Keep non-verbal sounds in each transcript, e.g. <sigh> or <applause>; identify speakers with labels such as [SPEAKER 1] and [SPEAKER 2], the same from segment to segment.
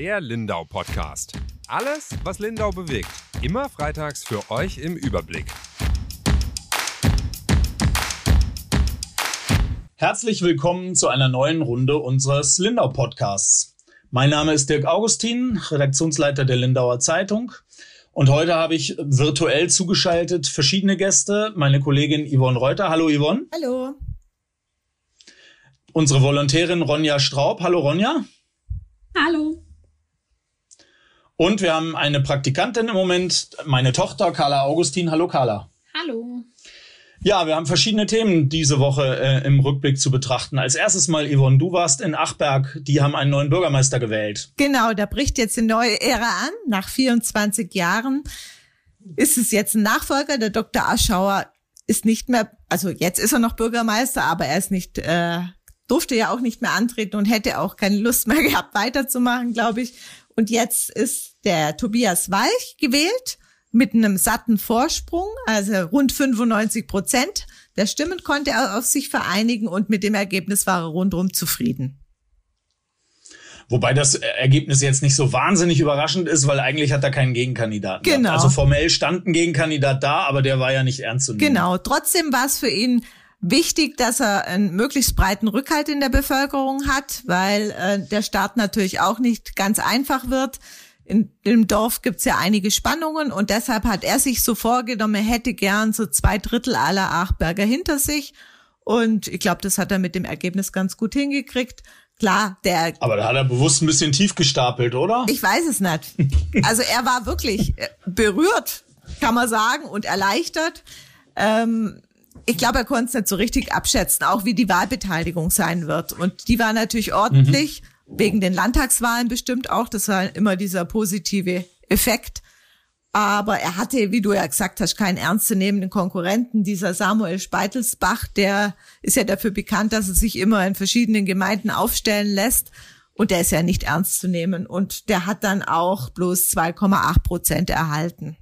[SPEAKER 1] Der Lindau Podcast. Alles, was Lindau bewegt. Immer freitags für euch im Überblick.
[SPEAKER 2] Herzlich willkommen zu einer neuen Runde unseres Lindau Podcasts. Mein Name ist Dirk Augustin, Redaktionsleiter der Lindauer Zeitung. Und heute habe ich virtuell zugeschaltet verschiedene Gäste. Meine Kollegin Yvonne Reuter. Hallo Yvonne.
[SPEAKER 3] Hallo.
[SPEAKER 2] Unsere Volontärin Ronja Straub. Hallo Ronja.
[SPEAKER 4] Hallo.
[SPEAKER 2] Und wir haben eine Praktikantin im Moment, meine Tochter Carla Augustin. Hallo Carla.
[SPEAKER 4] Hallo.
[SPEAKER 2] Ja, wir haben verschiedene Themen diese Woche äh, im Rückblick zu betrachten. Als erstes mal, Yvonne, du warst in Achberg. Die haben einen neuen Bürgermeister gewählt.
[SPEAKER 3] Genau, da bricht jetzt eine neue Ära an. Nach 24 Jahren ist es jetzt ein Nachfolger. Der Dr. Aschauer ist nicht mehr, also jetzt ist er noch Bürgermeister, aber er ist nicht äh, durfte ja auch nicht mehr antreten und hätte auch keine Lust mehr gehabt, weiterzumachen, glaube ich. Und jetzt ist der Tobias Walch gewählt mit einem satten Vorsprung, also rund 95 Prozent der Stimmen konnte er auf sich vereinigen und mit dem Ergebnis war er rundum zufrieden.
[SPEAKER 2] Wobei das Ergebnis jetzt nicht so wahnsinnig überraschend ist, weil eigentlich hat er keinen Gegenkandidaten.
[SPEAKER 3] Genau.
[SPEAKER 2] Gehabt. Also formell stand ein Gegenkandidat da, aber der war ja nicht ernst zu nehmen.
[SPEAKER 3] Genau. Trotzdem war es für ihn wichtig, dass er einen möglichst breiten Rückhalt in der Bevölkerung hat, weil äh, der Start natürlich auch nicht ganz einfach wird. In dem Dorf gibt's ja einige Spannungen und deshalb hat er sich so vorgenommen, er hätte gern so zwei Drittel aller Achberger hinter sich. Und ich glaube, das hat er mit dem Ergebnis ganz gut hingekriegt. Klar, der.
[SPEAKER 2] Aber da hat er bewusst ein bisschen tief gestapelt, oder?
[SPEAKER 3] Ich weiß es nicht. Also er war wirklich berührt, kann man sagen, und erleichtert. Ähm, ich glaube, er konnte es nicht so richtig abschätzen, auch wie die Wahlbeteiligung sein wird. Und die war natürlich ordentlich, mhm. Wegen den Landtagswahlen bestimmt auch. Das war immer dieser positive Effekt. Aber er hatte, wie du ja gesagt hast, keinen ernstzunehmenden Konkurrenten. Dieser Samuel Speitelsbach, der ist ja dafür bekannt, dass er sich immer in verschiedenen Gemeinden aufstellen lässt. Und der ist ja nicht ernst zu nehmen. Und der hat dann auch bloß 2,8 Prozent erhalten.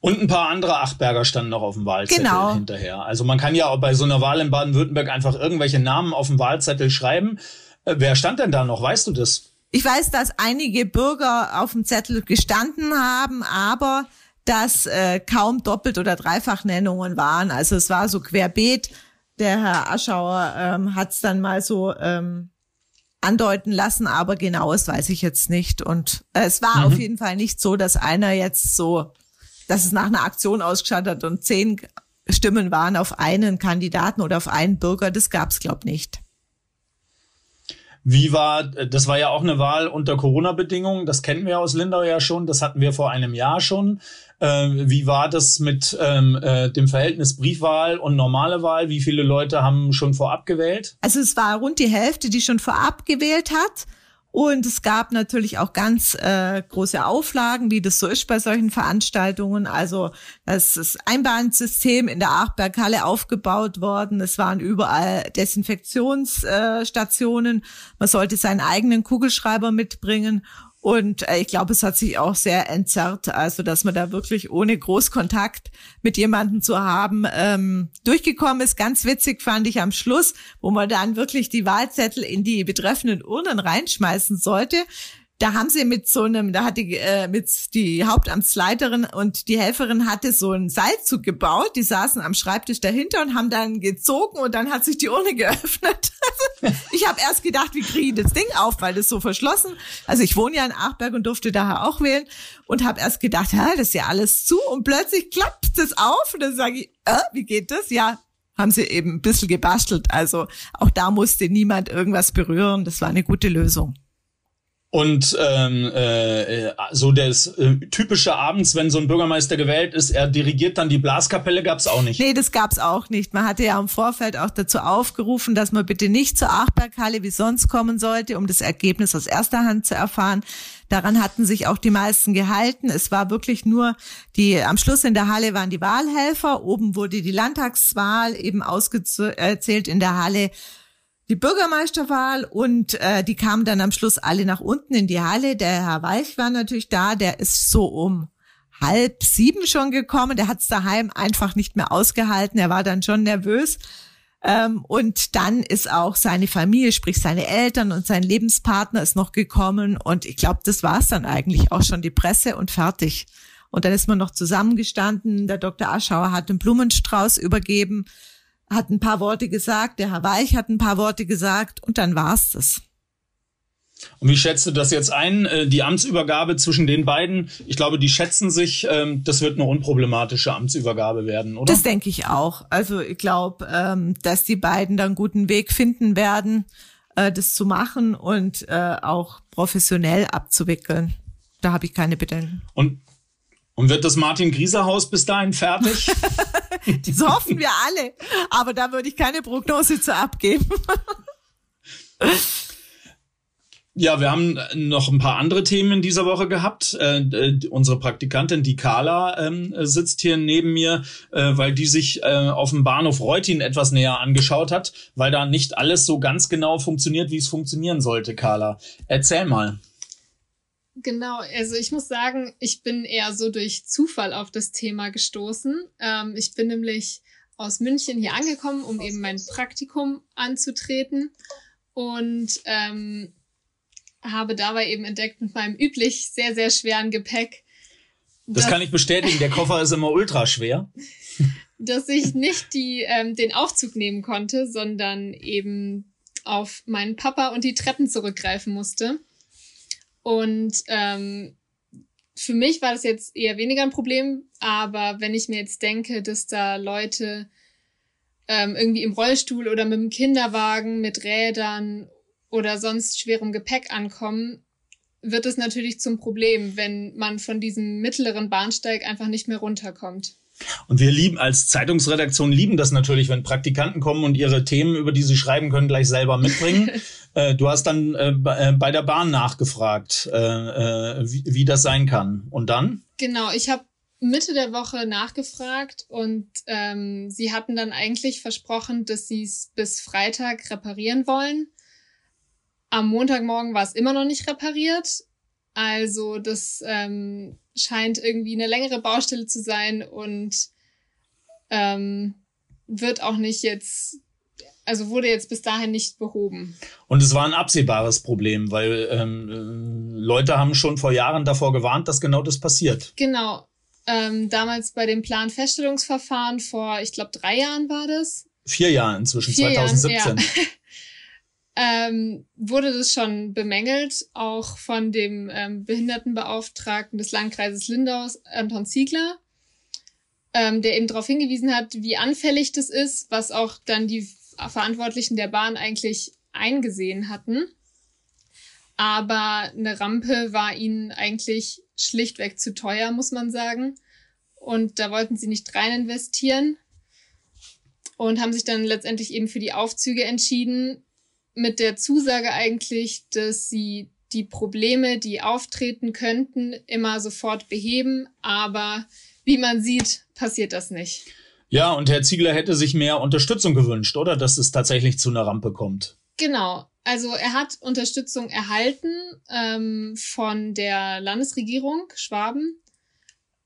[SPEAKER 2] Und ein paar andere Achberger standen noch auf dem Wahlzettel
[SPEAKER 3] genau.
[SPEAKER 2] hinterher. Also man kann ja auch bei so einer Wahl in Baden-Württemberg einfach irgendwelche Namen auf dem Wahlzettel schreiben. Wer stand denn da noch? Weißt du das?
[SPEAKER 3] Ich weiß, dass einige Bürger auf dem Zettel gestanden haben, aber dass äh, kaum Doppelt- oder Dreifachnennungen waren. Also es war so querbeet. Der Herr Aschauer ähm, hat es dann mal so ähm, andeuten lassen, aber genaues weiß ich jetzt nicht. Und äh, es war mhm. auf jeden Fall nicht so, dass einer jetzt so dass es nach einer Aktion ausgeschaut hat und zehn Stimmen waren auf einen Kandidaten oder auf einen Bürger, das gab es, glaube nicht.
[SPEAKER 2] Wie war, das war ja auch eine Wahl unter Corona-Bedingungen, das kennen wir aus Lindau ja schon, das hatten wir vor einem Jahr schon. Ähm, wie war das mit ähm, äh, dem Verhältnis Briefwahl und normale Wahl? Wie viele Leute haben schon vorab gewählt?
[SPEAKER 3] Also es war rund die Hälfte, die schon vorab gewählt hat. Und es gab natürlich auch ganz äh, große Auflagen, wie das so ist bei solchen Veranstaltungen. Also das ist Einbahnsystem in der Achberghalle aufgebaut worden. Es waren überall Desinfektionsstationen. Man sollte seinen eigenen Kugelschreiber mitbringen. Und äh, ich glaube, es hat sich auch sehr entzerrt, also dass man da wirklich ohne Großkontakt mit jemandem zu haben ähm, durchgekommen ist. Ganz witzig fand ich am Schluss, wo man dann wirklich die Wahlzettel in die betreffenden Urnen reinschmeißen sollte da haben sie mit so einem, da hat die, äh, mit die Hauptamtsleiterin und die Helferin hatte so einen Seilzug gebaut. Die saßen am Schreibtisch dahinter und haben dann gezogen und dann hat sich die Urne <laughs> geöffnet. ich habe erst gedacht, wie kriege ich das Ding auf, weil das so verschlossen. Also ich wohne ja in Achberg und durfte daher auch wählen und habe erst gedacht, ja, das ist ja alles zu und plötzlich klappt das auf und dann sage ich, äh, wie geht das? Ja, haben sie eben ein bisschen gebastelt. Also auch da musste niemand irgendwas berühren. Das war eine gute Lösung.
[SPEAKER 2] Und ähm, äh, so das äh, typische abends, wenn so ein Bürgermeister gewählt ist, er dirigiert dann die Blaskapelle, gab's auch nicht.
[SPEAKER 3] Nee, das gab's auch nicht. Man hatte ja im Vorfeld auch dazu aufgerufen, dass man bitte nicht zur Achberghalle wie sonst kommen sollte, um das Ergebnis aus erster Hand zu erfahren. Daran hatten sich auch die meisten gehalten. Es war wirklich nur die, am Schluss in der Halle waren die Wahlhelfer. Oben wurde die Landtagswahl eben ausgezählt in der Halle die Bürgermeisterwahl und äh, die kamen dann am Schluss alle nach unten in die Halle. Der Herr Weich war natürlich da, der ist so um halb sieben schon gekommen. Der hat es daheim einfach nicht mehr ausgehalten. Er war dann schon nervös. Ähm, und dann ist auch seine Familie, sprich seine Eltern und sein Lebenspartner ist noch gekommen. Und ich glaube, das war's dann eigentlich auch schon die Presse und fertig. Und dann ist man noch zusammengestanden. Der Dr. Aschauer hat den Blumenstrauß übergeben, hat ein paar Worte gesagt. Der Herr Weich hat ein paar Worte gesagt. Und dann war's das.
[SPEAKER 2] Und wie schätzt du das jetzt ein, äh, die Amtsübergabe zwischen den beiden? Ich glaube, die schätzen sich, ähm, das wird eine unproblematische Amtsübergabe werden, oder?
[SPEAKER 3] Das denke ich auch. Also ich glaube, ähm, dass die beiden dann einen guten Weg finden werden, äh, das zu machen und äh, auch professionell abzuwickeln. Da habe ich keine Bedenken.
[SPEAKER 2] Und, und wird das Martin-Grieser-Haus bis dahin fertig? <laughs>
[SPEAKER 3] das hoffen wir alle. Aber da würde ich keine Prognose zu abgeben.
[SPEAKER 2] Ja, wir haben noch ein paar andere Themen in dieser Woche gehabt. Äh, unsere Praktikantin, die Carla, ähm, sitzt hier neben mir, äh, weil die sich äh, auf dem Bahnhof Reutin etwas näher angeschaut hat, weil da nicht alles so ganz genau funktioniert, wie es funktionieren sollte, Carla. Erzähl mal.
[SPEAKER 4] Genau, also ich muss sagen, ich bin eher so durch Zufall auf das Thema gestoßen. Ähm, ich bin nämlich aus München hier angekommen, um eben mein Praktikum anzutreten. Und ähm, habe dabei eben entdeckt mit meinem üblich sehr, sehr schweren Gepäck.
[SPEAKER 2] Das kann ich bestätigen, der Koffer ist immer ultra schwer. <laughs>
[SPEAKER 4] dass ich nicht die, ähm, den Aufzug nehmen konnte, sondern eben auf meinen Papa und die Treppen zurückgreifen musste. Und ähm, für mich war das jetzt eher weniger ein Problem, aber wenn ich mir jetzt denke, dass da Leute ähm, irgendwie im Rollstuhl oder mit dem Kinderwagen, mit Rädern oder sonst schwerem Gepäck ankommen, wird es natürlich zum Problem, wenn man von diesem mittleren Bahnsteig einfach nicht mehr runterkommt.
[SPEAKER 2] Und wir lieben als Zeitungsredaktion lieben das natürlich, wenn Praktikanten kommen und ihre Themen, über die sie schreiben können, gleich selber mitbringen. <laughs> äh, du hast dann äh, äh, bei der Bahn nachgefragt, äh, äh, wie, wie das sein kann. Und dann?
[SPEAKER 4] Genau, ich habe Mitte der Woche nachgefragt und ähm, sie hatten dann eigentlich versprochen, dass sie es bis Freitag reparieren wollen. Am Montagmorgen war es immer noch nicht repariert. Also das ähm, scheint irgendwie eine längere Baustelle zu sein und ähm, wird auch nicht jetzt, also wurde jetzt bis dahin nicht behoben.
[SPEAKER 2] Und es war ein absehbares Problem, weil ähm, Leute haben schon vor Jahren davor gewarnt, dass genau das passiert.
[SPEAKER 4] Genau. Ähm, damals bei dem Planfeststellungsverfahren vor, ich glaube, drei Jahren war das.
[SPEAKER 2] Vier Jahren inzwischen, Vier 2017. Jahren, ja. <laughs>
[SPEAKER 4] ähm, wurde das schon bemängelt, auch von dem ähm, Behindertenbeauftragten des Landkreises Lindau, Anton Ziegler, ähm, der eben darauf hingewiesen hat, wie anfällig das ist, was auch dann die Verantwortlichen der Bahn eigentlich eingesehen hatten. Aber eine Rampe war ihnen eigentlich schlichtweg zu teuer, muss man sagen. Und da wollten sie nicht rein investieren und haben sich dann letztendlich eben für die Aufzüge entschieden, mit der Zusage eigentlich, dass sie die Probleme, die auftreten könnten, immer sofort beheben. Aber wie man sieht, passiert das nicht.
[SPEAKER 2] Ja, und Herr Ziegler hätte sich mehr Unterstützung gewünscht, oder? Dass es tatsächlich zu einer Rampe kommt.
[SPEAKER 4] Genau. Also er hat Unterstützung erhalten ähm, von der Landesregierung Schwaben,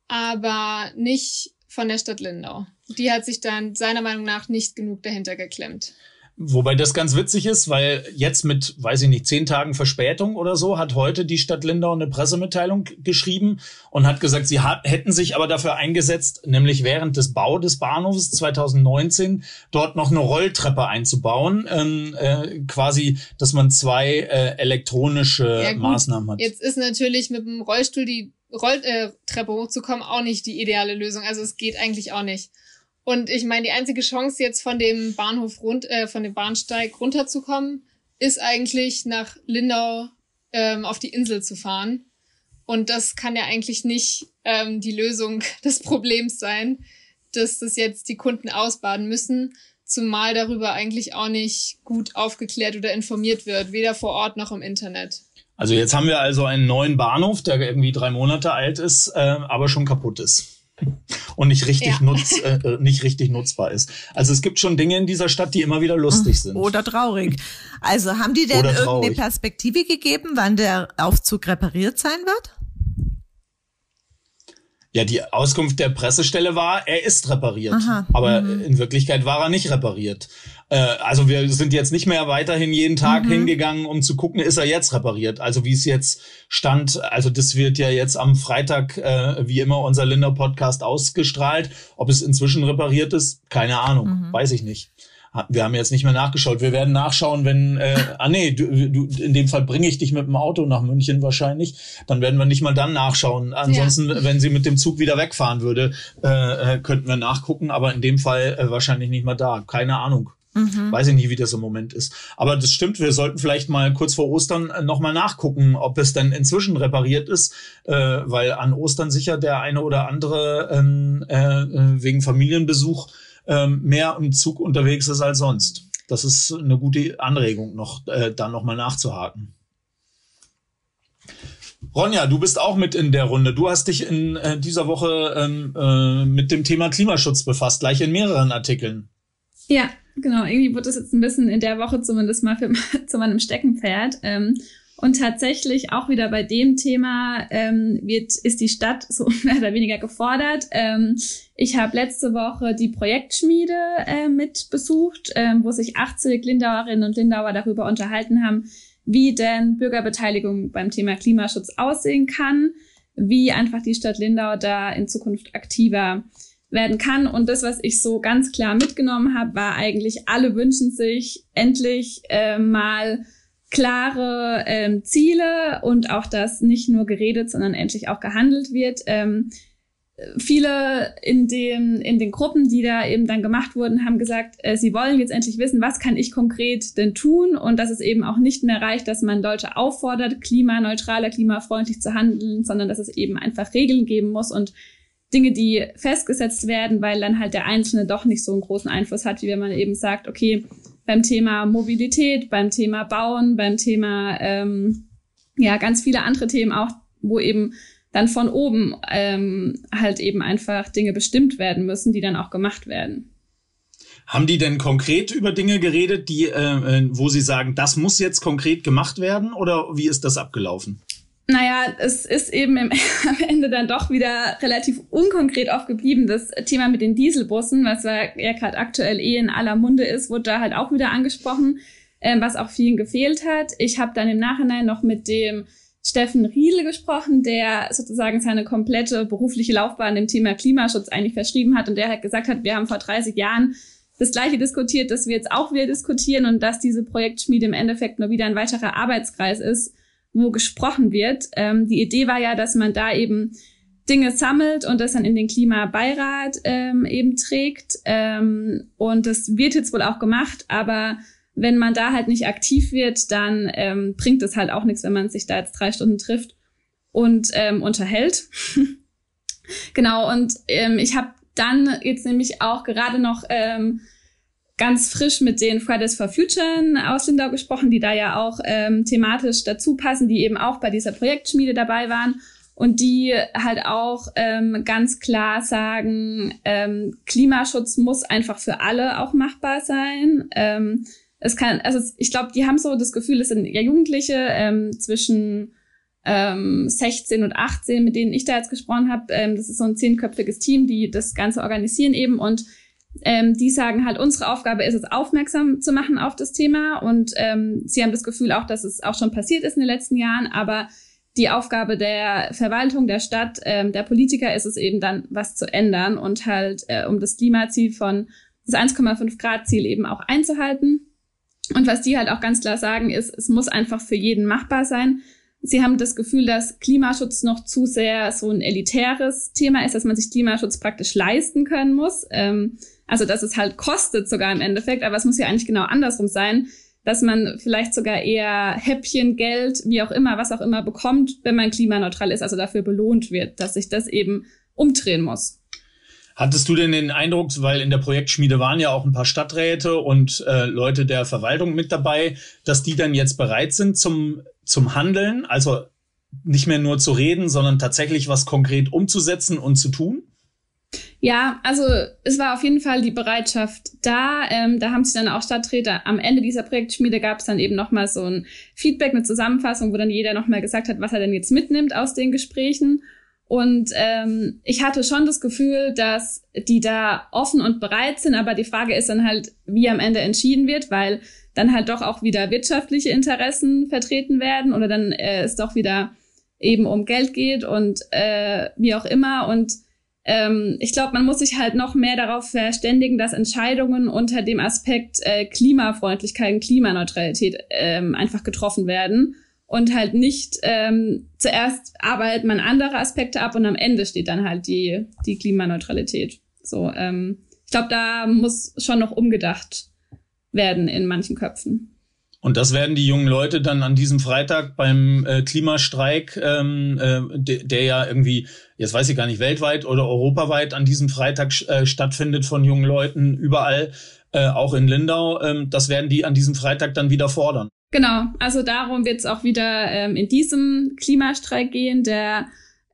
[SPEAKER 4] aber nicht von der Stadt Lindau. Die hat sich dann seiner Meinung nach nicht genug dahinter geklemmt.
[SPEAKER 2] Wobei das ganz witzig ist, weil jetzt mit, weiß ich nicht, zehn Tagen Verspätung oder so, hat heute die Stadt Lindau eine Pressemitteilung geschrieben und hat gesagt, sie hat, hätten sich aber dafür eingesetzt, nämlich während des Bau des Bahnhofs 2019 dort noch eine Rolltreppe einzubauen, ähm, äh, quasi, dass man zwei äh, elektronische ja, Maßnahmen hat.
[SPEAKER 4] Jetzt ist natürlich mit dem Rollstuhl die Rolltreppe äh, hochzukommen auch nicht die ideale Lösung. Also es geht eigentlich auch nicht. Und ich meine, die einzige Chance jetzt von dem Bahnhof rund, äh, von dem Bahnsteig runterzukommen, ist eigentlich nach Lindau ähm, auf die Insel zu fahren. Und das kann ja eigentlich nicht ähm, die Lösung <laughs> des Problems sein, dass das jetzt die Kunden ausbaden müssen, zumal darüber eigentlich auch nicht gut aufgeklärt oder informiert wird, weder vor Ort noch im Internet.
[SPEAKER 2] Also jetzt haben wir also einen neuen Bahnhof, der irgendwie drei Monate alt ist, äh, aber schon kaputt ist und nicht richtig, ja. nutz, äh, äh, nicht richtig nutzbar ist. Also es gibt schon Dinge in dieser Stadt, die immer wieder lustig sind.
[SPEAKER 3] Oder traurig. Also haben die denn irgendeine Perspektive gegeben, wann der Aufzug repariert sein wird?
[SPEAKER 2] Ja, die Auskunft der Pressestelle war, er ist repariert. Aha, aber mhm. in Wirklichkeit war er nicht repariert. Äh, also wir sind jetzt nicht mehr weiterhin jeden Tag mhm. hingegangen, um zu gucken, ist er jetzt repariert. Also wie es jetzt stand, also das wird ja jetzt am Freitag, äh, wie immer, unser Linder-Podcast ausgestrahlt. Ob es inzwischen repariert ist, keine Ahnung, mhm. weiß ich nicht. Wir haben jetzt nicht mehr nachgeschaut. Wir werden nachschauen, wenn, äh, ah nee, du, du, in dem Fall bringe ich dich mit dem Auto nach München wahrscheinlich. Dann werden wir nicht mal dann nachschauen. Ansonsten, ja. wenn sie mit dem Zug wieder wegfahren würde, äh, äh, könnten wir nachgucken. Aber in dem Fall äh, wahrscheinlich nicht mal da. Keine Ahnung. Mhm. Weiß ich nicht, wie das im Moment ist. Aber das stimmt, wir sollten vielleicht mal kurz vor Ostern äh, nochmal nachgucken, ob es denn inzwischen repariert ist, äh, weil an Ostern sicher der eine oder andere ähm, äh, äh wegen Familienbesuch ähm, mehr im Zug unterwegs ist als sonst. Das ist eine gute Anregung, noch äh, da nochmal nachzuhaken. Ronja, du bist auch mit in der Runde. Du hast dich in äh, dieser Woche ähm, äh, mit dem Thema Klimaschutz befasst, gleich in mehreren Artikeln.
[SPEAKER 5] Ja, genau. Irgendwie wurde das jetzt ein bisschen in der Woche zumindest mal für, <laughs> zu meinem Steckenpferd. Ähm, und tatsächlich auch wieder bei dem Thema ähm, wird, ist die Stadt so <laughs> mehr oder weniger gefordert. Ähm, ich habe letzte Woche die Projektschmiede äh, mit besucht, ähm, wo sich 80 Lindauerinnen und Lindauer darüber unterhalten haben, wie denn Bürgerbeteiligung beim Thema Klimaschutz aussehen kann, wie einfach die Stadt Lindau da in Zukunft aktiver werden kann. Und das, was ich so ganz klar mitgenommen habe, war eigentlich, alle wünschen sich endlich äh, mal klare ähm, Ziele und auch, dass nicht nur geredet, sondern endlich auch gehandelt wird. Ähm, viele in dem in den Gruppen, die da eben dann gemacht wurden, haben gesagt, äh, sie wollen jetzt endlich wissen, was kann ich konkret denn tun und dass es eben auch nicht mehr reicht, dass man Deutsche auffordert, klimaneutraler, klimafreundlich zu handeln, sondern dass es eben einfach Regeln geben muss und Dinge, die festgesetzt werden, weil dann halt der Einzelne doch nicht so einen großen Einfluss hat, wie wenn man eben sagt, okay, beim Thema Mobilität, beim Thema Bauen, beim Thema ähm, ja ganz viele andere Themen auch, wo eben dann von oben ähm, halt eben einfach Dinge bestimmt werden müssen, die dann auch gemacht werden.
[SPEAKER 2] Haben die denn konkret über Dinge geredet, die, äh, äh wo sie sagen, das muss jetzt konkret gemacht werden, oder wie ist das abgelaufen?
[SPEAKER 5] Naja, es ist eben im, <laughs> am Ende dann doch wieder relativ unkonkret aufgeblieben. Das Thema mit den Dieselbussen, was ja gerade aktuell eh in aller Munde ist, wurde da halt auch wieder angesprochen, ähm, was auch vielen gefehlt hat. Ich habe dann im Nachhinein noch mit dem Steffen Riedel gesprochen, der sozusagen seine komplette berufliche Laufbahn dem Thema Klimaschutz eigentlich verschrieben hat und der halt gesagt hat, wir haben vor 30 Jahren das Gleiche diskutiert, dass wir jetzt auch wieder diskutieren und dass diese Projektschmiede im Endeffekt nur wieder ein weiterer Arbeitskreis ist, wo gesprochen wird. Ähm, die Idee war ja, dass man da eben Dinge sammelt und das dann in den Klimabeirat ähm, eben trägt. Ähm, und das wird jetzt wohl auch gemacht, aber wenn man da halt nicht aktiv wird, dann ähm, bringt es halt auch nichts, wenn man sich da jetzt drei Stunden trifft und ähm, unterhält. <laughs> genau, und ähm, ich habe dann jetzt nämlich auch gerade noch ähm, ganz frisch mit den Fridays for Future aus Lindau gesprochen, die da ja auch ähm, thematisch dazu passen, die eben auch bei dieser Projektschmiede dabei waren und die halt auch ähm, ganz klar sagen, ähm, Klimaschutz muss einfach für alle auch machbar sein. Ähm, es kann, also ich glaube, die haben so das Gefühl, es sind ja Jugendliche ähm, zwischen ähm, 16 und 18, mit denen ich da jetzt gesprochen habe. Ähm, das ist so ein zehnköpfiges Team, die das Ganze organisieren eben und ähm, die sagen halt, unsere Aufgabe ist es, aufmerksam zu machen auf das Thema. Und ähm, sie haben das Gefühl auch, dass es auch schon passiert ist in den letzten Jahren. Aber die Aufgabe der Verwaltung, der Stadt, ähm, der Politiker ist es eben dann, was zu ändern und halt, äh, um das Klimaziel von das 1,5 Grad Ziel eben auch einzuhalten. Und was die halt auch ganz klar sagen, ist, es muss einfach für jeden machbar sein. Sie haben das Gefühl, dass Klimaschutz noch zu sehr so ein elitäres Thema ist, dass man sich Klimaschutz praktisch leisten können muss. Ähm, also, dass es halt kostet sogar im Endeffekt, aber es muss ja eigentlich genau andersrum sein, dass man vielleicht sogar eher Häppchen, Geld, wie auch immer, was auch immer bekommt, wenn man klimaneutral ist, also dafür belohnt wird, dass sich das eben umdrehen muss.
[SPEAKER 2] Hattest du denn den Eindruck, weil in der Projektschmiede waren ja auch ein paar Stadträte und äh, Leute der Verwaltung mit dabei, dass die dann jetzt bereit sind zum, zum Handeln, also nicht mehr nur zu reden, sondern tatsächlich was konkret umzusetzen und zu tun?
[SPEAKER 5] Ja, also es war auf jeden Fall die Bereitschaft da. Ähm, da haben sich dann auch Stadträte am Ende dieser Projektschmiede gab es dann eben nochmal so ein Feedback, eine Zusammenfassung, wo dann jeder nochmal gesagt hat, was er denn jetzt mitnimmt aus den Gesprächen. Und ähm, ich hatte schon das Gefühl, dass die da offen und bereit sind, aber die Frage ist dann halt, wie am Ende entschieden wird, weil dann halt doch auch wieder wirtschaftliche Interessen vertreten werden oder dann äh, es doch wieder eben um Geld geht und äh, wie auch immer. Und ähm, ich glaube, man muss sich halt noch mehr darauf verständigen, dass Entscheidungen unter dem Aspekt äh, Klimafreundlichkeit und Klimaneutralität ähm, einfach getroffen werden und halt nicht ähm, zuerst arbeitet man andere Aspekte ab und am Ende steht dann halt die, die Klimaneutralität. So, ähm, ich glaube, da muss schon noch umgedacht werden in manchen Köpfen.
[SPEAKER 2] Und das werden die jungen Leute dann an diesem Freitag beim äh, Klimastreik, ähm, äh, de, der ja irgendwie, jetzt weiß ich gar nicht, weltweit oder europaweit an diesem Freitag äh, stattfindet von jungen Leuten überall, äh, auch in Lindau, ähm, das werden die an diesem Freitag dann wieder fordern.
[SPEAKER 5] Genau, also darum wird es auch wieder ähm, in diesem Klimastreik gehen, der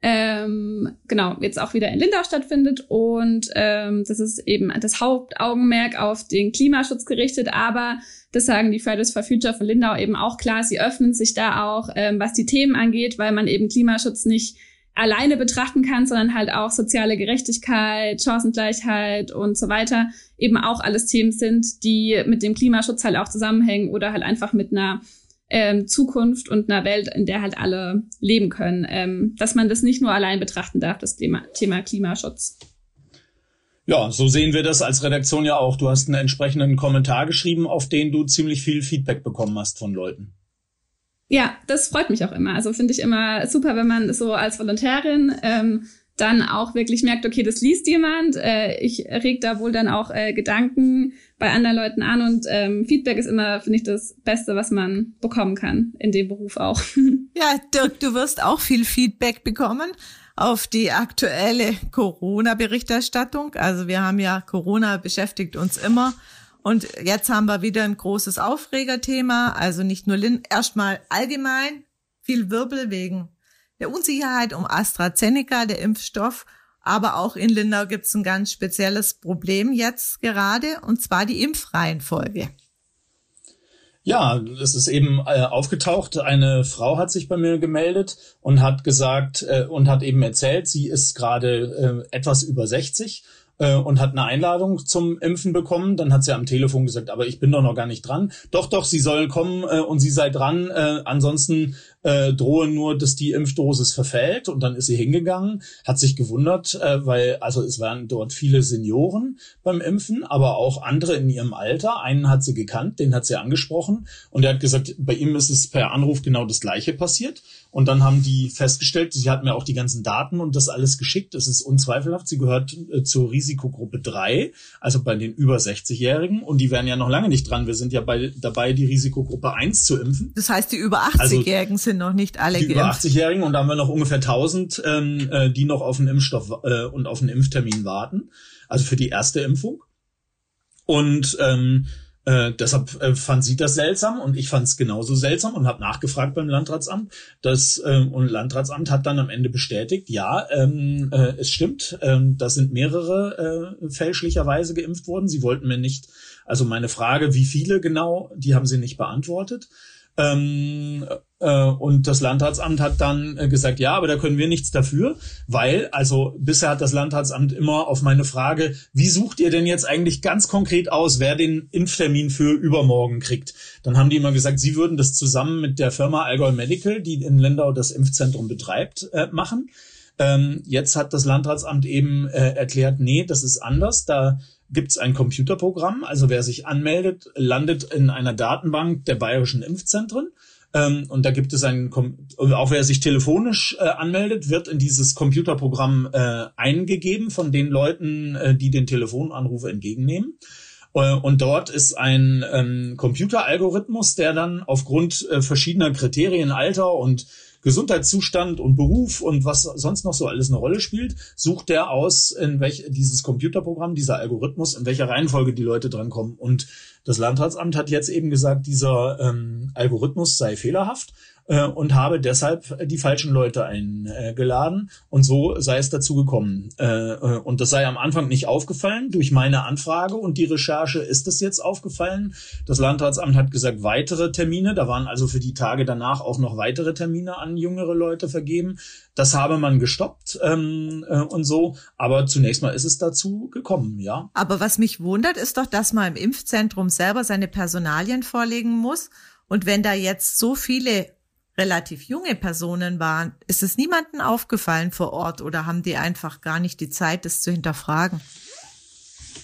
[SPEAKER 5] ähm, genau jetzt auch wieder in Lindau stattfindet und ähm, das ist eben das Hauptaugenmerk auf den Klimaschutz gerichtet, aber das sagen die Fridays for Future von Lindau eben auch klar, sie öffnen sich da auch, ähm, was die Themen angeht, weil man eben Klimaschutz nicht alleine betrachten kann, sondern halt auch soziale Gerechtigkeit, Chancengleichheit und so weiter eben auch alles Themen sind, die mit dem Klimaschutz halt auch zusammenhängen oder halt einfach mit einer ähm, Zukunft und einer Welt, in der halt alle leben können. Ähm, dass man das nicht nur allein betrachten darf, das Thema, Thema Klimaschutz.
[SPEAKER 2] Ja, so sehen wir das als Redaktion ja auch. Du hast einen entsprechenden Kommentar geschrieben, auf den du ziemlich viel Feedback bekommen hast von Leuten.
[SPEAKER 5] Ja, das freut mich auch immer. Also finde ich immer super, wenn man so als Volontärin ähm, dann auch wirklich merkt, okay, das liest jemand. Äh, ich reg da wohl dann auch äh, Gedanken bei anderen Leuten an und ähm, Feedback ist immer, finde ich, das Beste, was man bekommen kann in dem Beruf auch. <laughs>
[SPEAKER 3] Ja, Dirk, du wirst auch viel Feedback bekommen auf die aktuelle Corona-Berichterstattung. Also wir haben ja Corona beschäftigt uns immer. Und jetzt haben wir wieder ein großes Aufregerthema. Also nicht nur erstmal allgemein viel Wirbel wegen der Unsicherheit um AstraZeneca, der Impfstoff. Aber auch in Lindau gibt es ein ganz spezielles Problem jetzt gerade, und zwar die Impfreihenfolge.
[SPEAKER 2] Ja, es ist eben äh, aufgetaucht. Eine Frau hat sich bei mir gemeldet und hat gesagt äh, und hat eben erzählt, sie ist gerade äh, etwas über 60 äh, und hat eine Einladung zum Impfen bekommen. Dann hat sie am Telefon gesagt, aber ich bin doch noch gar nicht dran. Doch, doch, sie sollen kommen äh, und sie sei dran. Äh, ansonsten äh, drohe nur, dass die Impfdosis verfällt. Und dann ist sie hingegangen, hat sich gewundert, äh, weil also es waren dort viele Senioren beim Impfen, aber auch andere in ihrem Alter. Einen hat sie gekannt, den hat sie angesprochen und er hat gesagt, bei ihm ist es per Anruf genau das Gleiche passiert. Und dann haben die festgestellt, sie hat mir auch die ganzen Daten und das alles geschickt. Es ist unzweifelhaft, sie gehört äh, zur Risikogruppe 3, also bei den über 60-Jährigen. Und die wären ja noch lange nicht dran. Wir sind ja bei, dabei, die Risikogruppe 1 zu impfen.
[SPEAKER 3] Das heißt, die über 80-Jährigen also, sind noch nicht alle
[SPEAKER 2] die geimpft. Die über 80-Jährigen und da haben wir noch ungefähr 1000, ähm, äh, die noch auf einen Impfstoff äh, und auf einen Impftermin warten. Also für die erste Impfung. Und ähm, äh, deshalb äh, fand sie das seltsam und ich fand es genauso seltsam und habe nachgefragt beim Landratsamt. Das ähm, und Landratsamt hat dann am Ende bestätigt, ja, ähm, äh, es stimmt, ähm, da sind mehrere äh, fälschlicherweise geimpft worden. Sie wollten mir nicht, also meine Frage, wie viele genau, die haben sie nicht beantwortet. Ähm, äh, und das Landratsamt hat dann äh, gesagt, ja, aber da können wir nichts dafür, weil, also bisher hat das Landratsamt immer auf meine Frage, wie sucht ihr denn jetzt eigentlich ganz konkret aus, wer den Impftermin für übermorgen kriegt? Dann haben die immer gesagt, sie würden das zusammen mit der Firma Allgäu Medical, die in Lindau das Impfzentrum betreibt, äh, machen. Ähm, jetzt hat das Landratsamt eben äh, erklärt, nee, das ist anders. Da gibt es ein Computerprogramm. Also wer sich anmeldet, landet in einer Datenbank der bayerischen Impfzentren. Ähm, und da gibt es ein, auch wer sich telefonisch äh, anmeldet, wird in dieses Computerprogramm äh, eingegeben von den Leuten, äh, die den Telefonanruf entgegennehmen. Äh, und dort ist ein ähm, Computeralgorithmus, der dann aufgrund äh, verschiedener Kriterien, Alter und Gesundheitszustand und Beruf und was sonst noch so alles eine Rolle spielt, sucht der aus, in welch dieses Computerprogramm, dieser Algorithmus, in welcher Reihenfolge die Leute drankommen. Und das Landratsamt hat jetzt eben gesagt, dieser ähm, Algorithmus sei fehlerhaft. Äh, und habe deshalb die falschen Leute eingeladen. Und so sei es dazu gekommen. Äh, äh, und das sei am Anfang nicht aufgefallen. Durch meine Anfrage und die Recherche ist es jetzt aufgefallen. Das Landratsamt hat gesagt, weitere Termine. Da waren also für die Tage danach auch noch weitere Termine an jüngere Leute vergeben. Das habe man gestoppt ähm, äh, und so. Aber zunächst mal ist es dazu gekommen, ja.
[SPEAKER 3] Aber was mich wundert, ist doch, dass man im Impfzentrum selber seine Personalien vorlegen muss. Und wenn da jetzt so viele relativ junge Personen waren, ist es niemandem aufgefallen vor Ort oder haben die einfach gar nicht die Zeit, das zu hinterfragen?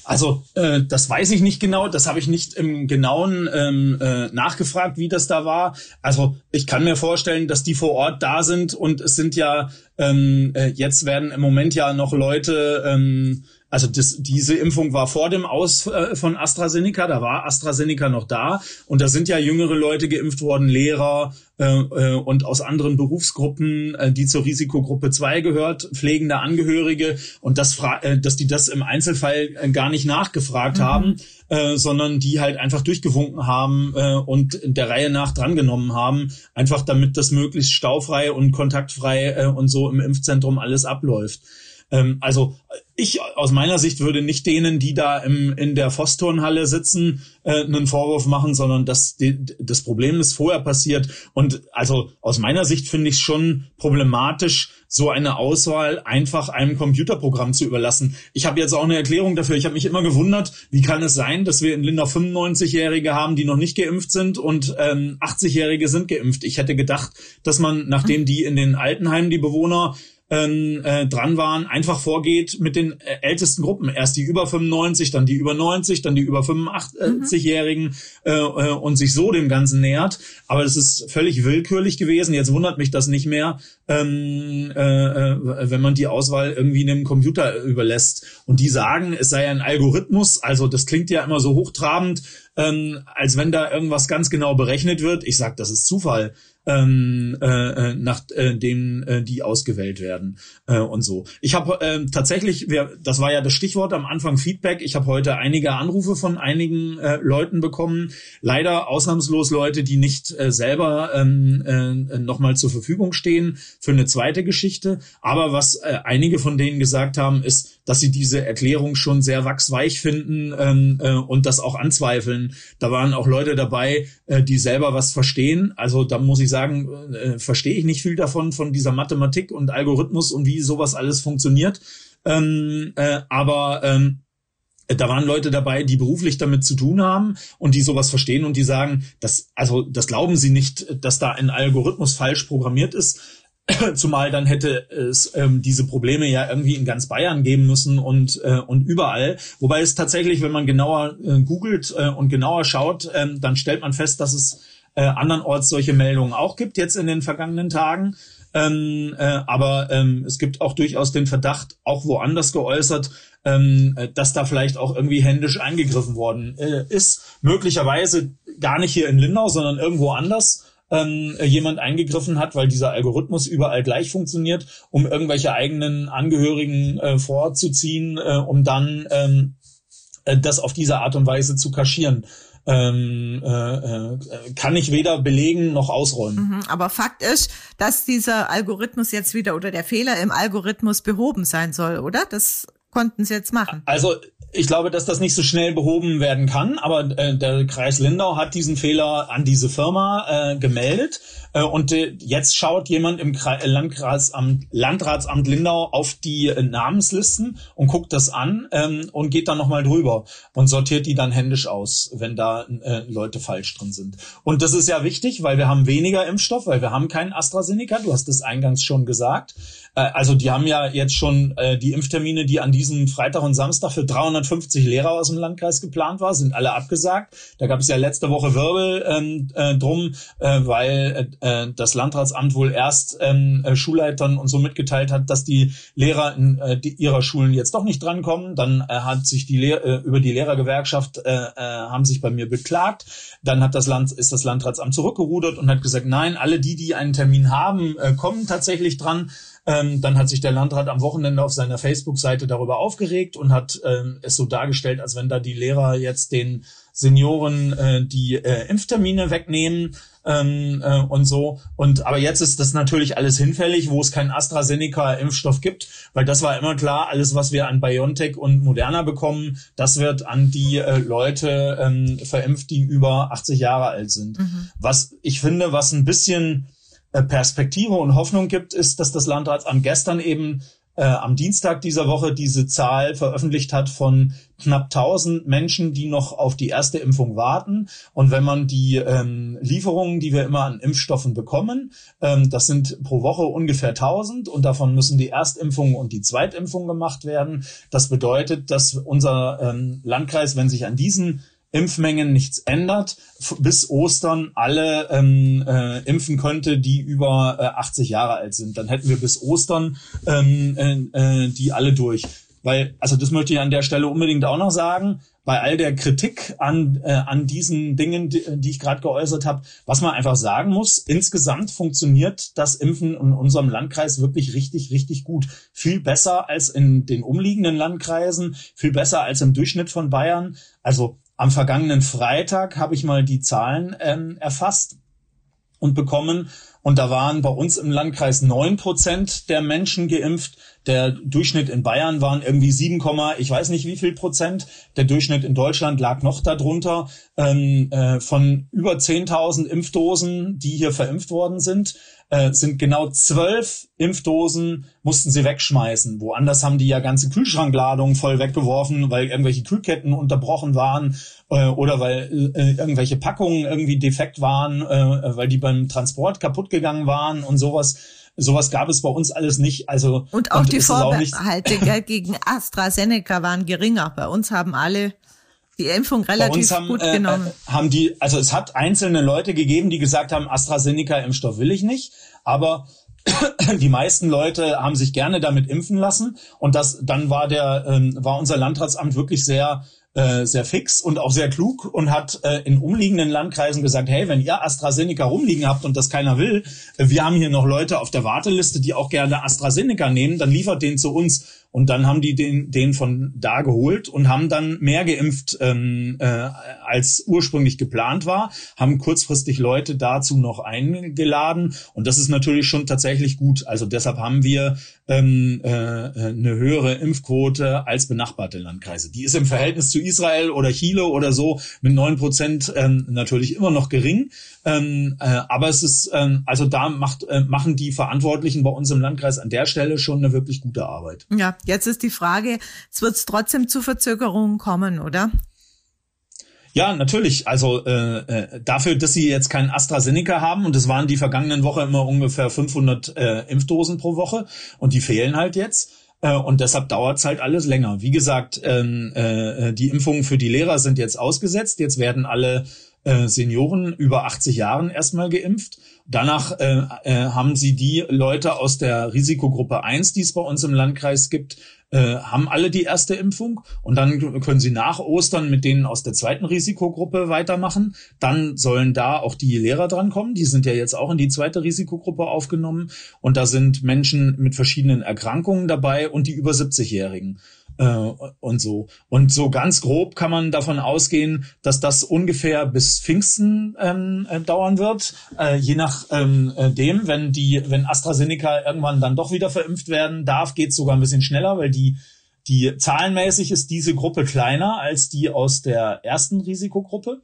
[SPEAKER 2] Also äh, das weiß ich nicht genau, das habe ich nicht im genauen ähm, äh, nachgefragt, wie das da war. Also ich kann mir vorstellen, dass die vor Ort da sind und es sind ja ähm, äh, jetzt werden im Moment ja noch Leute ähm, also das, diese Impfung war vor dem Aus äh, von AstraZeneca, da war AstraZeneca noch da und da sind ja jüngere Leute geimpft worden, Lehrer äh, äh, und aus anderen Berufsgruppen, äh, die zur Risikogruppe 2 gehört, pflegende Angehörige und das, äh, dass die das im Einzelfall äh, gar nicht nachgefragt mhm. haben, äh, sondern die halt einfach durchgewunken haben äh, und der Reihe nach drangenommen haben, einfach damit das möglichst staufrei und kontaktfrei äh, und so im Impfzentrum alles abläuft. Ähm, also ich aus meiner Sicht würde nicht denen, die da im, in der Vosturnhalle sitzen, äh, einen Vorwurf machen, sondern dass die, das Problem ist vorher passiert. Und also aus meiner Sicht finde ich es schon problematisch, so eine Auswahl einfach einem Computerprogramm zu überlassen. Ich habe jetzt auch eine Erklärung dafür. Ich habe mich immer gewundert, wie kann es sein, dass wir in Lindau 95-Jährige haben, die noch nicht geimpft sind und ähm, 80-Jährige sind geimpft. Ich hätte gedacht, dass man, nachdem die in den Altenheimen, die Bewohner, äh, dran waren, einfach vorgeht mit den äh, ältesten Gruppen. Erst die über 95, dann die über 90, dann die über 85-Jährigen äh, äh, und sich so dem Ganzen nähert. Aber das ist völlig willkürlich gewesen. Jetzt wundert mich das nicht mehr, ähm, äh, äh, wenn man die Auswahl irgendwie einem Computer überlässt. Und die sagen, es sei ein Algorithmus. Also das klingt ja immer so hochtrabend, ähm, als wenn da irgendwas ganz genau berechnet wird. Ich sag, das ist Zufall ähm, äh, äh, nach äh, dem äh, die ausgewählt werden äh, und so. Ich habe äh, tatsächlich, wir, das war ja das Stichwort am Anfang Feedback. Ich habe heute einige Anrufe von einigen äh, Leuten bekommen. Leider ausnahmslos Leute, die nicht äh, selber ähm, äh, nochmal zur Verfügung stehen für eine zweite Geschichte. Aber was äh, einige von denen gesagt haben, ist, dass sie diese Erklärung schon sehr wachsweich finden ähm, äh, und das auch anzweifeln. Da waren auch Leute dabei, äh, die selber was verstehen. Also da muss ich sagen, äh, verstehe ich nicht viel davon, von dieser Mathematik und Algorithmus und wie sowas alles funktioniert. Ähm, äh, aber ähm, da waren Leute dabei, die beruflich damit zu tun haben und die sowas verstehen und die sagen, dass, also das glauben sie nicht, dass da ein Algorithmus falsch programmiert ist, <laughs> Zumal dann hätte es ähm, diese Probleme ja irgendwie in ganz Bayern geben müssen und, äh, und überall. Wobei es tatsächlich, wenn man genauer äh, googelt äh, und genauer schaut, äh, dann stellt man fest, dass es äh, andernorts solche Meldungen auch gibt, jetzt in den vergangenen Tagen. Ähm, äh, aber ähm, es gibt auch durchaus den Verdacht, auch woanders geäußert, ähm, äh, dass da vielleicht auch irgendwie händisch eingegriffen worden äh, ist. Möglicherweise gar nicht hier in Lindau, sondern irgendwo anders ähm, jemand eingegriffen hat, weil dieser Algorithmus überall gleich funktioniert, um irgendwelche eigenen Angehörigen äh, vorzuziehen, äh, um dann ähm, äh, das auf diese Art und Weise zu kaschieren. Ähm, äh, äh, kann ich weder belegen noch ausräumen.
[SPEAKER 3] Mhm, aber Fakt ist, dass dieser Algorithmus jetzt wieder oder der Fehler im Algorithmus behoben sein soll, oder? Das konnten sie jetzt machen.
[SPEAKER 2] Also ich glaube, dass das nicht so schnell behoben werden kann, aber äh, der Kreis Lindau hat diesen Fehler an diese Firma äh, gemeldet äh, und äh, jetzt schaut jemand im Kre Landratsamt, Landratsamt Lindau auf die äh, Namenslisten und guckt das an ähm, und geht dann nochmal drüber und sortiert die dann händisch aus, wenn da äh, Leute falsch drin sind. Und das ist ja wichtig, weil wir haben weniger Impfstoff, weil wir haben keinen AstraZeneca, du hast es eingangs schon gesagt. Äh, also die haben ja jetzt schon äh, die Impftermine, die an diesem Freitag und Samstag für 350 Lehrer aus dem Landkreis geplant war, sind alle abgesagt. Da gab es ja letzte Woche Wirbel ähm, äh, drum, äh, weil äh, das Landratsamt wohl erst ähm, äh, Schulleitern und so mitgeteilt hat, dass die Lehrer in äh, die, ihrer Schulen jetzt doch nicht drankommen. Dann äh, hat sich die Lehr äh, über die Lehrergewerkschaft äh, äh, haben sich bei mir beklagt. Dann hat das Land ist das Landratsamt zurückgerudert und hat gesagt, nein, alle die, die einen Termin haben, äh, kommen tatsächlich dran. Ähm, dann hat sich der Landrat am Wochenende auf seiner Facebook-Seite darüber aufgeregt und hat ähm, es so dargestellt, als wenn da die Lehrer jetzt den Senioren äh, die äh, Impftermine wegnehmen ähm, äh, und so. Und aber jetzt ist das natürlich alles hinfällig, wo es keinen AstraZeneca-Impfstoff gibt, weil das war immer klar, alles, was wir an BioNTech und Moderna bekommen, das wird an die äh, Leute ähm, verimpft, die über 80 Jahre alt sind. Mhm. Was ich finde, was ein bisschen Perspektive und Hoffnung gibt, ist, dass das Landratsamt gestern eben äh, am Dienstag dieser Woche diese Zahl veröffentlicht hat von knapp 1000 Menschen, die noch auf die erste Impfung warten. Und wenn man die ähm, Lieferungen, die wir immer an Impfstoffen bekommen, ähm, das sind pro Woche ungefähr 1000 und davon müssen die Erstimpfungen und die Zweitimpfung gemacht werden. Das bedeutet, dass unser ähm, Landkreis, wenn sich an diesen Impfmengen nichts ändert, bis Ostern alle ähm, äh, impfen könnte, die über äh, 80 Jahre alt sind. Dann hätten wir bis Ostern ähm, äh, äh, die alle durch. Weil, also das möchte ich an der Stelle unbedingt auch noch sagen, bei all der Kritik an, äh, an diesen Dingen, die, die ich gerade geäußert habe, was man einfach sagen muss, insgesamt funktioniert das Impfen in unserem Landkreis wirklich richtig, richtig gut. Viel besser als in den umliegenden Landkreisen, viel besser als im Durchschnitt von Bayern. Also am vergangenen Freitag habe ich mal die Zahlen ähm, erfasst und bekommen. Und da waren bei uns im Landkreis neun Prozent der Menschen geimpft. Der Durchschnitt in Bayern waren irgendwie sieben, ich weiß nicht wie viel Prozent. Der Durchschnitt in Deutschland lag noch darunter. Ähm, äh, von über 10.000 Impfdosen, die hier verimpft worden sind, äh, sind genau zwölf Impfdosen mussten sie wegschmeißen. Woanders haben die ja ganze Kühlschrankladungen voll weggeworfen, weil irgendwelche Kühlketten unterbrochen waren äh, oder weil äh, irgendwelche Packungen irgendwie defekt waren, äh, weil die beim Transport kaputt gegangen waren und sowas. Sowas gab es bei uns alles nicht. Also
[SPEAKER 3] und auch und die Vorbehalte gegen <laughs> AstraZeneca waren geringer. Bei uns haben alle die Impfung relativ
[SPEAKER 2] haben,
[SPEAKER 3] gut äh, genommen.
[SPEAKER 2] Äh, haben die, also es hat einzelne Leute gegeben, die gesagt haben, AstraZeneca-Impfstoff will ich nicht, aber <clears throat> die meisten Leute haben sich gerne damit impfen lassen und das dann war der ähm, war unser Landratsamt wirklich sehr äh, sehr fix und auch sehr klug und hat äh, in umliegenden Landkreisen gesagt, hey, wenn ihr AstraZeneca rumliegen habt und das keiner will, äh, wir haben hier noch Leute auf der Warteliste, die auch gerne AstraZeneca nehmen, dann liefert den zu uns. Und dann haben die den, den von da geholt und haben dann mehr geimpft, ähm, äh, als ursprünglich geplant war, haben kurzfristig Leute dazu noch eingeladen. Und das ist natürlich schon tatsächlich gut. Also deshalb haben wir ähm, äh, eine höhere Impfquote als benachbarte Landkreise. Die ist im Verhältnis zu Israel oder Chile oder so mit neun Prozent ähm, natürlich immer noch gering. Ähm, äh, aber es ist, ähm, also da macht, äh, machen die Verantwortlichen bei uns im Landkreis an der Stelle schon eine wirklich gute Arbeit.
[SPEAKER 3] Ja, jetzt ist die Frage, es wird trotzdem zu Verzögerungen kommen, oder?
[SPEAKER 2] Ja, natürlich. Also äh, äh, dafür, dass sie jetzt keinen AstraZeneca haben und es waren die vergangenen Woche immer ungefähr 500 äh, Impfdosen pro Woche und die fehlen halt jetzt. Äh, und deshalb dauert es halt alles länger. Wie gesagt, ähm, äh, die Impfungen für die Lehrer sind jetzt ausgesetzt. Jetzt werden alle äh, Senioren über 80 Jahren erstmal geimpft. Danach äh, äh, haben sie die Leute aus der Risikogruppe 1, die es bei uns im Landkreis gibt, äh, haben alle die erste Impfung und dann können sie nach Ostern mit denen aus der zweiten Risikogruppe weitermachen. Dann sollen da auch die Lehrer drankommen. Die sind ja jetzt auch in die zweite Risikogruppe aufgenommen und da sind Menschen mit verschiedenen Erkrankungen dabei und die über 70-Jährigen äh, und so. Und so ganz grob kann man davon ausgehen, dass das ungefähr bis Pfingsten ähm, äh, dauern wird, äh, je nach ähm, äh, dem, wenn die, wenn AstraZeneca irgendwann dann doch wieder verimpft werden darf, geht es sogar ein bisschen schneller, weil die die zahlenmäßig ist diese Gruppe kleiner als die aus der ersten Risikogruppe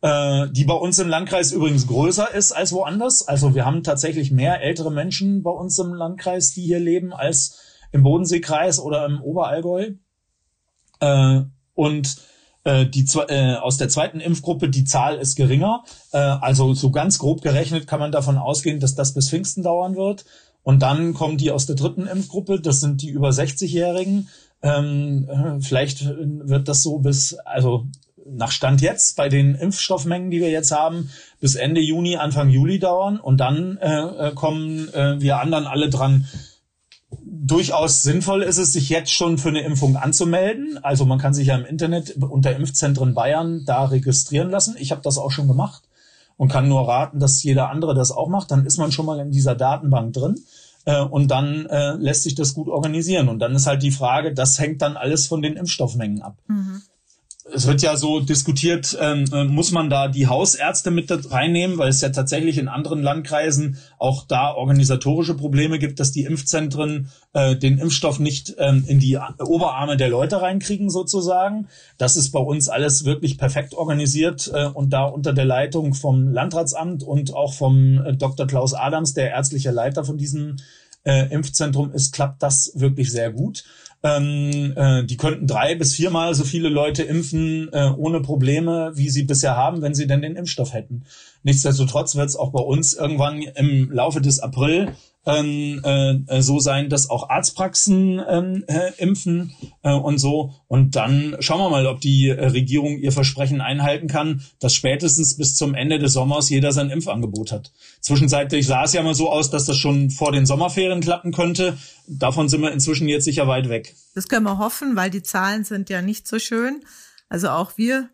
[SPEAKER 2] äh, die bei uns im Landkreis übrigens größer ist als woanders. Also wir haben tatsächlich mehr ältere Menschen bei uns im Landkreis, die hier leben, als im Bodenseekreis oder im Oberallgäu. Äh, und äh, die äh, aus der zweiten Impfgruppe die Zahl ist geringer. Äh, also so ganz grob gerechnet kann man davon ausgehen, dass das bis Pfingsten dauern wird. Und dann kommen die aus der dritten Impfgruppe, das sind die über 60-Jährigen. Ähm, äh, vielleicht wird das so bis, also nach Stand jetzt bei den Impfstoffmengen, die wir jetzt haben, bis Ende Juni, Anfang Juli dauern. Und dann äh, äh kommen äh, wir anderen alle dran durchaus sinnvoll ist es, sich jetzt schon für eine Impfung anzumelden. Also man kann sich ja im Internet unter Impfzentren Bayern da registrieren lassen. Ich habe das auch schon gemacht und kann nur raten, dass jeder andere das auch macht. Dann ist man schon mal in dieser Datenbank drin. Äh, und dann äh, lässt sich das gut organisieren. Und dann ist halt die Frage, das hängt dann alles von den Impfstoffmengen ab. Mhm es wird ja so diskutiert, ähm, äh, muss man da die Hausärzte mit reinnehmen, weil es ja tatsächlich in anderen Landkreisen auch da organisatorische Probleme gibt, dass die Impfzentren äh, den Impfstoff nicht ähm, in die Oberarme der Leute reinkriegen sozusagen. Das ist bei uns alles wirklich perfekt organisiert äh, und da unter der Leitung vom Landratsamt und auch vom äh, Dr. Klaus Adams, der ärztliche Leiter von diesem äh, Impfzentrum ist, klappt das wirklich sehr gut. Ähm, äh, die könnten drei bis viermal so viele Leute impfen äh, ohne Probleme, wie sie bisher haben, wenn sie denn den Impfstoff hätten. Nichtsdestotrotz wird es auch bei uns irgendwann im Laufe des April ähm, äh, so sein, dass auch Arztpraxen ähm, äh, impfen äh, und so. Und dann schauen wir mal, ob die äh, Regierung ihr Versprechen einhalten kann, dass spätestens bis zum Ende des Sommers jeder sein Impfangebot hat. Zwischenzeitlich sah es ja mal so aus, dass das schon vor den Sommerferien klappen könnte. Davon sind wir inzwischen jetzt sicher weit weg.
[SPEAKER 3] Das können wir hoffen, weil die Zahlen sind ja nicht so schön. Also auch wir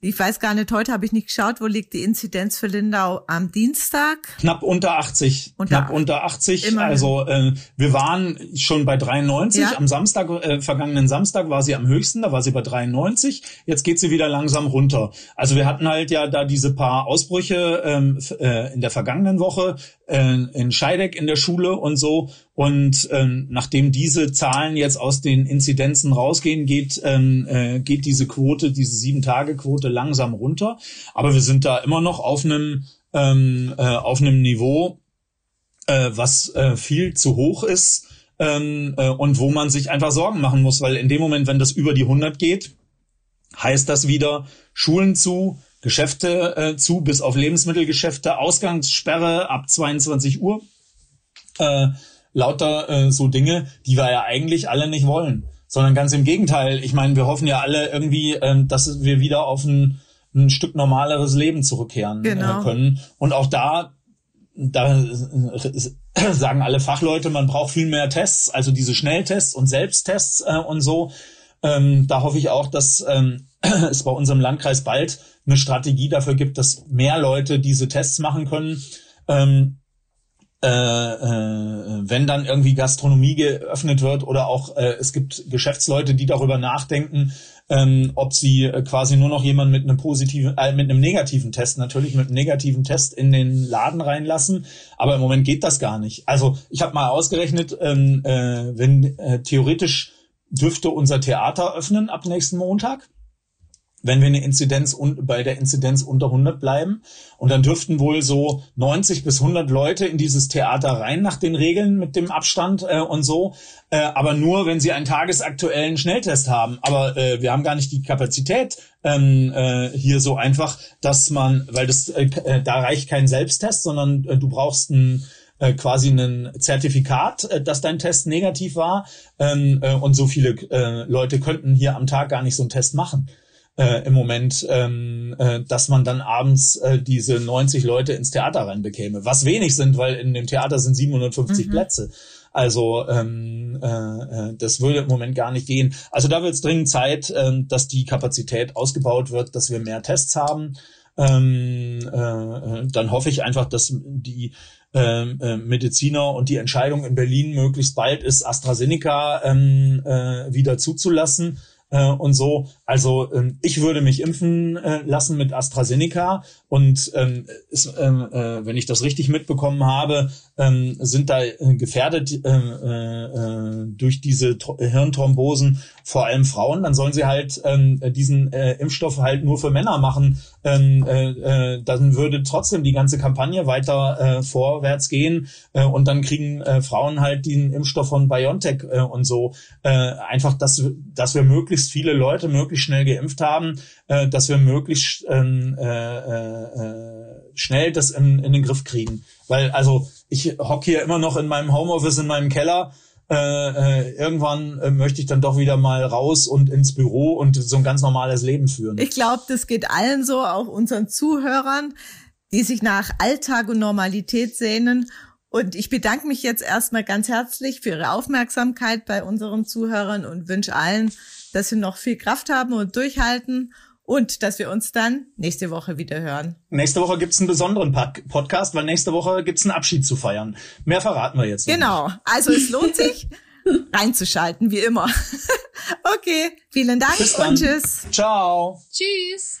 [SPEAKER 3] ich weiß gar nicht, heute habe ich nicht geschaut, wo liegt die Inzidenz für Lindau am Dienstag?
[SPEAKER 2] Knapp unter 80. Unter Knapp unter 80. Immerhin. Also äh, wir waren schon bei 93. Ja. Am Samstag, äh, vergangenen Samstag war sie am höchsten, da war sie bei 93. Jetzt geht sie wieder langsam runter. Also wir hatten halt ja da diese paar Ausbrüche ähm, äh, in der vergangenen Woche äh, in Scheideck in der Schule und so. Und ähm, nachdem diese Zahlen jetzt aus den Inzidenzen rausgehen, geht, ähm, äh, geht diese Quote, diese Sieben-Tage-Quote langsam runter. Aber wir sind da immer noch auf einem, ähm, äh, auf einem Niveau, äh, was äh, viel zu hoch ist ähm, äh, und wo man sich einfach Sorgen machen muss, weil in dem Moment, wenn das über die 100 geht, heißt das wieder Schulen zu, Geschäfte äh, zu, bis auf Lebensmittelgeschäfte, Ausgangssperre ab 22 Uhr. Äh, lauter äh, so Dinge, die wir ja eigentlich alle nicht wollen. Sondern ganz im Gegenteil. Ich meine, wir hoffen ja alle irgendwie, ähm, dass wir wieder auf ein, ein Stück normaleres Leben zurückkehren äh, genau. äh, können. Und auch da, da äh, <clears throat> sagen alle Fachleute, man braucht viel mehr Tests, also diese Schnelltests und Selbsttests äh, und so. Ähm, da hoffe ich auch, dass ähm, <clears throat> es bei unserem Landkreis bald eine Strategie dafür gibt, dass mehr Leute diese Tests machen können. Ähm, äh, äh, wenn dann irgendwie Gastronomie geöffnet wird oder auch äh, es gibt Geschäftsleute, die darüber nachdenken, ähm, ob sie äh, quasi nur noch jemanden mit einem positiven, äh, mit einem negativen Test, natürlich mit einem negativen Test in den Laden reinlassen. Aber im Moment geht das gar nicht. Also ich habe mal ausgerechnet, ähm, äh, wenn äh, theoretisch dürfte unser Theater öffnen ab nächsten Montag wenn wir eine Inzidenz bei der Inzidenz unter 100 bleiben. Und dann dürften wohl so 90 bis 100 Leute in dieses Theater rein nach den Regeln mit dem Abstand äh, und so. Äh, aber nur, wenn sie einen tagesaktuellen Schnelltest haben. Aber äh, wir haben gar nicht die Kapazität ähm, äh, hier so einfach, dass man, weil das äh, äh da reicht kein Selbsttest, sondern äh, du brauchst ein äh, quasi ein Zertifikat, äh, dass dein Test negativ war. Ähm, äh, und so viele Leute könnten hier am Tag gar nicht so einen Test machen äh, im Moment, ähm, äh, dass man dann abends äh, diese 90 Leute ins Theater reinbekäme. Was wenig sind, weil in dem Theater sind 750 mhm. Plätze. Also ähm, äh, äh, das würde im Moment gar nicht gehen. Also da wird es dringend Zeit, äh, dass die Kapazität ausgebaut wird, dass wir mehr Tests haben. Ähm, äh, äh dann hoffe ich einfach, dass die ähm, äh, Mediziner und die Entscheidung in Berlin möglichst bald ist, AstraZeneca ähm, äh, wieder zuzulassen äh, und so. Also ähm, ich würde mich impfen äh, lassen mit AstraZeneca und ähm, ist, ähm, äh, wenn ich das richtig mitbekommen habe, ähm, sind da äh, gefährdet äh, äh, durch diese Tro Hirnthrombosen vor allem Frauen. Dann sollen sie halt ähm, diesen äh, Impfstoff halt nur für Männer machen. Ähm, äh, äh, dann würde trotzdem die ganze Kampagne weiter äh, vorwärts gehen äh, und dann kriegen äh, Frauen halt den Impfstoff von BioNTech äh, und so. Äh, einfach, dass, dass wir möglichst viele Leute möglichst schnell geimpft haben, äh, dass wir möglichst ähm, äh, äh, schnell das in, in den Griff kriegen. Weil also ich hocke hier immer noch in meinem Homeoffice in meinem Keller. Äh, äh, irgendwann äh, möchte ich dann doch wieder mal raus und ins Büro und so ein ganz normales Leben führen.
[SPEAKER 3] Ich glaube, das geht allen so, auch unseren Zuhörern, die sich nach Alltag und Normalität sehnen. Und ich bedanke mich jetzt erstmal ganz herzlich für Ihre Aufmerksamkeit bei unseren Zuhörern und wünsche allen, dass Sie noch viel Kraft haben und durchhalten und dass wir uns dann nächste Woche wieder hören.
[SPEAKER 2] Nächste Woche gibt's einen besonderen Podcast, weil nächste Woche gibt's einen Abschied zu feiern. Mehr verraten wir jetzt.
[SPEAKER 3] Genau. Nicht. Also es lohnt sich <laughs> reinzuschalten, wie immer. <laughs> okay, vielen Dank und tschüss.
[SPEAKER 2] Ciao.
[SPEAKER 4] Tschüss.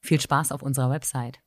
[SPEAKER 6] Viel Spaß auf unserer Website.